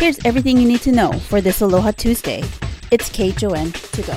Here's everything you need to know for this Aloha Tuesday. It's KHON to go.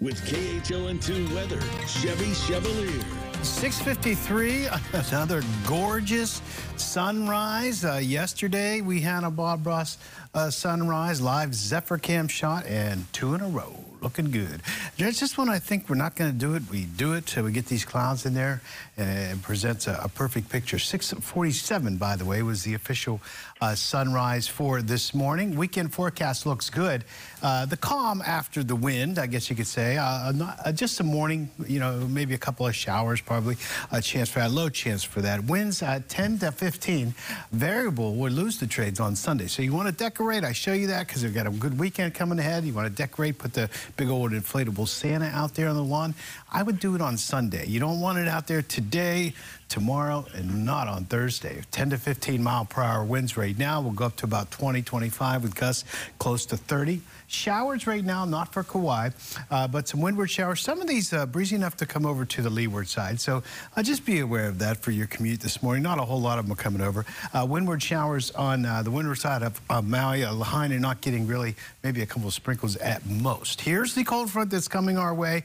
With KHON2 weather, Chevy Chevalier. 653, another gorgeous sunrise. Uh, yesterday we had a Bob Ross uh, sunrise live Zephyr cam shot and two in a row. Looking good. Just when I think we're not going to do it, we do it. So we get these clouds in there and it presents a, a perfect picture. 647, by the way, was the official uh, sunrise for this morning. Weekend forecast looks good. Uh, the calm after the wind, I guess you could say. Uh, not, uh, just a morning, you know, maybe a couple of showers, probably a chance for that, low chance for that. Winds at 10 to 15. Variable would lose the trades on Sunday. So you want to decorate, I show you that because we've got a good weekend coming ahead. You want to decorate, put the big old inflatable Santa out there on the lawn. I would do it on Sunday. You don't want it out there today, tomorrow, and not on Thursday. 10 to 15 mile per hour winds right now. will go up to about 20, 25 with gusts close to 30. Showers right now, not for Kauai, uh, but some windward showers. Some of these uh, breezy enough to come over to the leeward side. So uh, just be aware of that for your commute this morning. Not a whole lot of them are coming over. Uh, windward showers on uh, the windward side of Maui, uh, Lahaina, not getting really maybe a couple of sprinkles at most. Here's the cold front that's coming our way.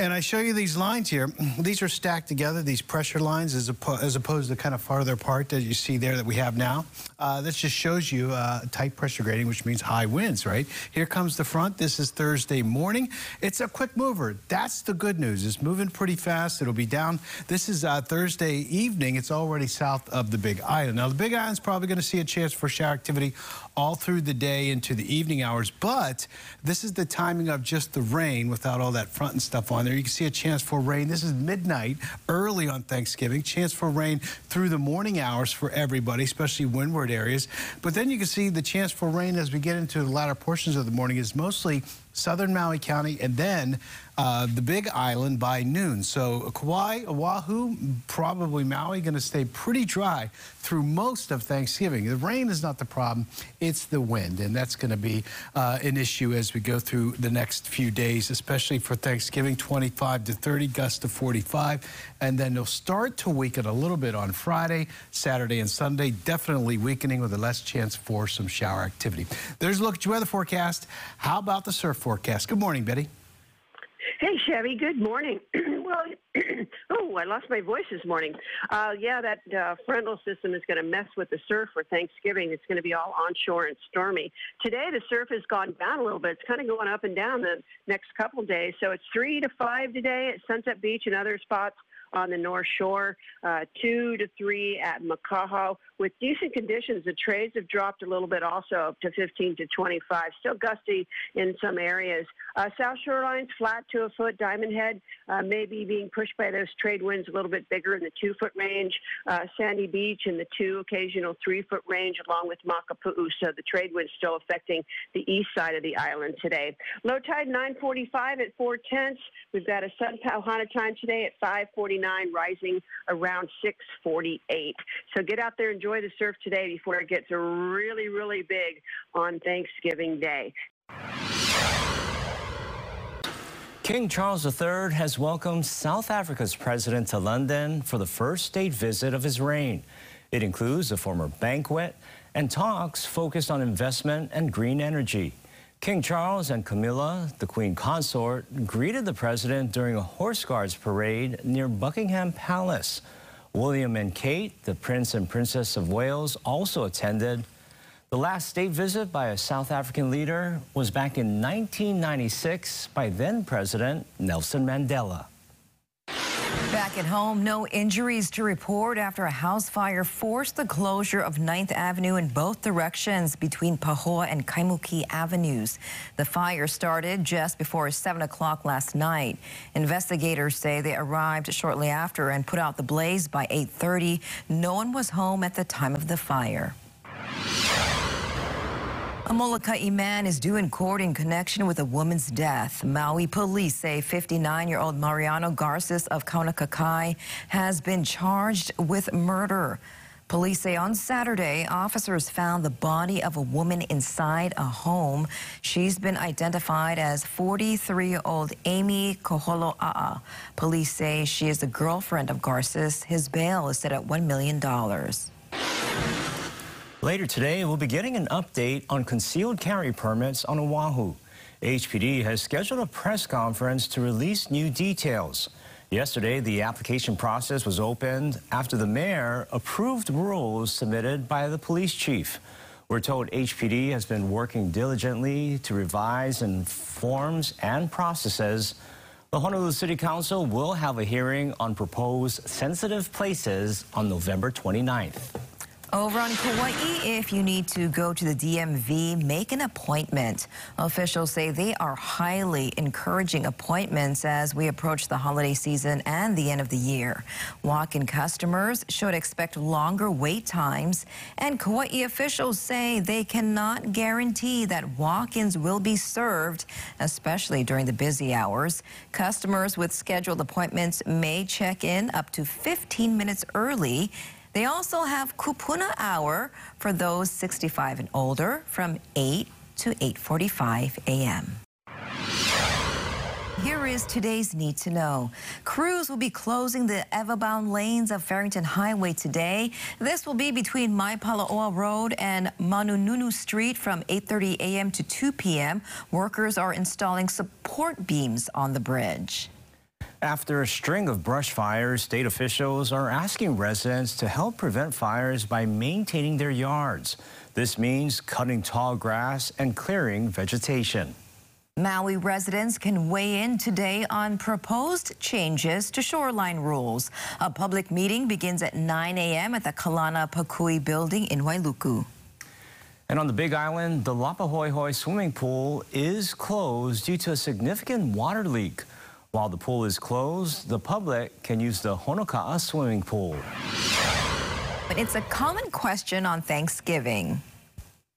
And I show you these lines here. These are stacked together, these pressure lines, as, oppo as opposed to kind of farther apart that you see there that we have now. Uh, this just shows you uh, tight pressure grading, which means high winds, right? Here comes the front. This is Thursday morning. It's a quick mover. That's the good news. It's moving pretty fast. It'll be down. This is uh, Thursday evening. It's already south of the Big Island. Now, the Big Island's probably going to see a chance for shower activity all through the day into the evening hours, but this is the timing of just the rain without all that front and stuff on there. You can see a chance for rain. This is midnight, early on Thanksgiving. Chance for rain through the morning hours for everybody, especially windward areas. But then you can see the chance for rain as we get into the latter portions of the morning is mostly southern Maui County, and then uh, the Big Island by noon. So Kauai, Oahu, probably Maui, going to stay pretty dry through most of Thanksgiving. The rain is not the problem, it's the wind, and that's going to be uh, an issue as we go through the next few days, especially for Thanksgiving, 25 to 30, gusts to 45, and then they'll start to weaken a little bit on Friday, Saturday, and Sunday, definitely weakening with a less chance for some shower activity. There's a look at your weather forecast. How about the surf forecast? Good morning, Betty. Hey, Chevy. Good morning. well, oh, I lost my voice this morning. Uh, yeah, that uh, frontal system is going to mess with the surf for Thanksgiving. It's going to be all onshore and stormy. Today, the surf has gone down a little bit. It's kind of going up and down the next couple days. So it's three to five today at Sunset Beach and other spots on the North Shore, uh, two to three at Makaha. With decent conditions, the trades have dropped a little bit also up to 15 to 25. Still gusty in some areas. Uh, South Shorelines flat to a foot. Diamond Head uh, maybe being pushed by those trade winds a little bit bigger in the two foot range. Uh, Sandy Beach in the two, occasional three foot range, along with Makapu'u. So the trade winds still affecting the east side of the island today. Low tide 945 at 4 tenths. We've got a sun Pauhana time today at 549 rising around 648. So get out there, enjoy the surf today before it gets really, really big on Thanksgiving Day. King Charles III has welcomed South Africa's president to London for the first state visit of his reign. It includes a former banquet and talks focused on investment and green energy. King Charles and Camilla, the Queen Consort, greeted the president during a Horse Guards parade near Buckingham Palace. William and Kate, the Prince and Princess of Wales, also attended. The last state visit by a South African leader was back in 1996 by then President Nelson Mandela. Back at home, no injuries to report after a house fire forced the closure of 9th Avenue in both directions between Pahoa and Kaimuki Avenues. The fire started just before 7 o'clock last night. Investigators say they arrived shortly after and put out the blaze by 8.30. No one was home at the time of the fire. A Molokai man is due in court in connection with a woman's death. Maui police say 59-year-old Mariano Garces of Kaunakakai has been charged with murder. Police say on Saturday, officers found the body of a woman inside a home. She's been identified as 43-year-old Amy Koholoa'a. Police say she is the girlfriend of Garces. His bail is set at $1 million. Later today, we'll be getting an update on concealed carry permits on Oahu. HPD has scheduled a press conference to release new details. Yesterday, the application process was opened after the mayor approved rules submitted by the police chief. We're told HPD has been working diligently to revise and forms and processes. The Honolulu City Council will have a hearing on proposed sensitive places on November 29th. Over on Kauai, if you need to go to the DMV, make an appointment. Officials say they are highly encouraging appointments as we approach the holiday season and the end of the year. Walk-in customers should expect longer wait times, and Kauai officials say they cannot guarantee that walk-ins will be served, especially during the busy hours. Customers with scheduled appointments may check in up to 15 minutes early they also have Kupuna Hour for those 65 and older from 8 to 8.45 a.m. Here is today's Need to Know. Crews will be closing the Ewa-bound lanes of Farrington Highway today. This will be between Maipalaoa Road and Manununu Street from 8.30 a.m. to 2 p.m. Workers are installing support beams on the bridge. After a string of brush fires, state officials are asking residents to help prevent fires by maintaining their yards. This means cutting tall grass and clearing vegetation. Maui residents can weigh in today on proposed changes to shoreline rules. A public meeting begins at 9 a.m. at the Kalana Pakui building in Wailuku. And on the Big Island, the Laupahoehoe swimming pool is closed due to a significant water leak. While the pool is closed, the public can use the Honoka'a swimming pool. But it's a common question on Thanksgiving.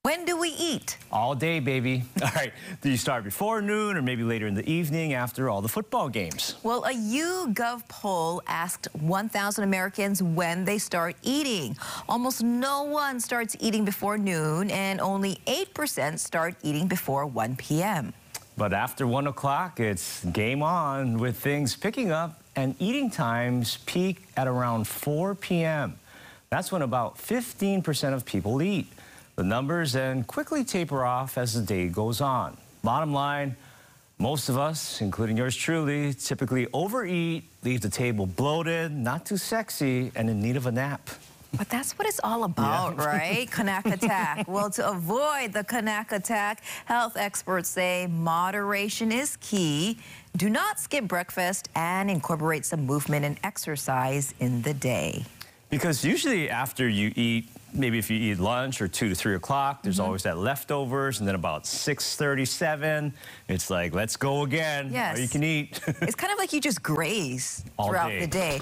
When do we eat? All day, baby. All right. Do you start before noon or maybe later in the evening after all the football games? Well, a YouGov poll asked 1,000 Americans when they start eating. Almost no one starts eating before noon, and only 8% start eating before 1 p.m. But after 1 o'clock, it's game on with things picking up and eating times peak at around 4 p.m. That's when about 15% of people eat. The numbers then quickly taper off as the day goes on. Bottom line, most of us, including yours truly, typically overeat, leave the table bloated, not too sexy, and in need of a nap. But that's what it's all about, yeah. right? Kanak attack. well, to avoid the Kanak attack, health experts say moderation is key. Do not skip breakfast and incorporate some movement and exercise in the day. Because usually after you eat, maybe if you eat lunch or 2 to 3 o'clock, there's mm -hmm. always that leftovers. And then about 6.37, it's like, let's go again. Yes. Or you can eat. it's kind of like you just graze All throughout day. the day.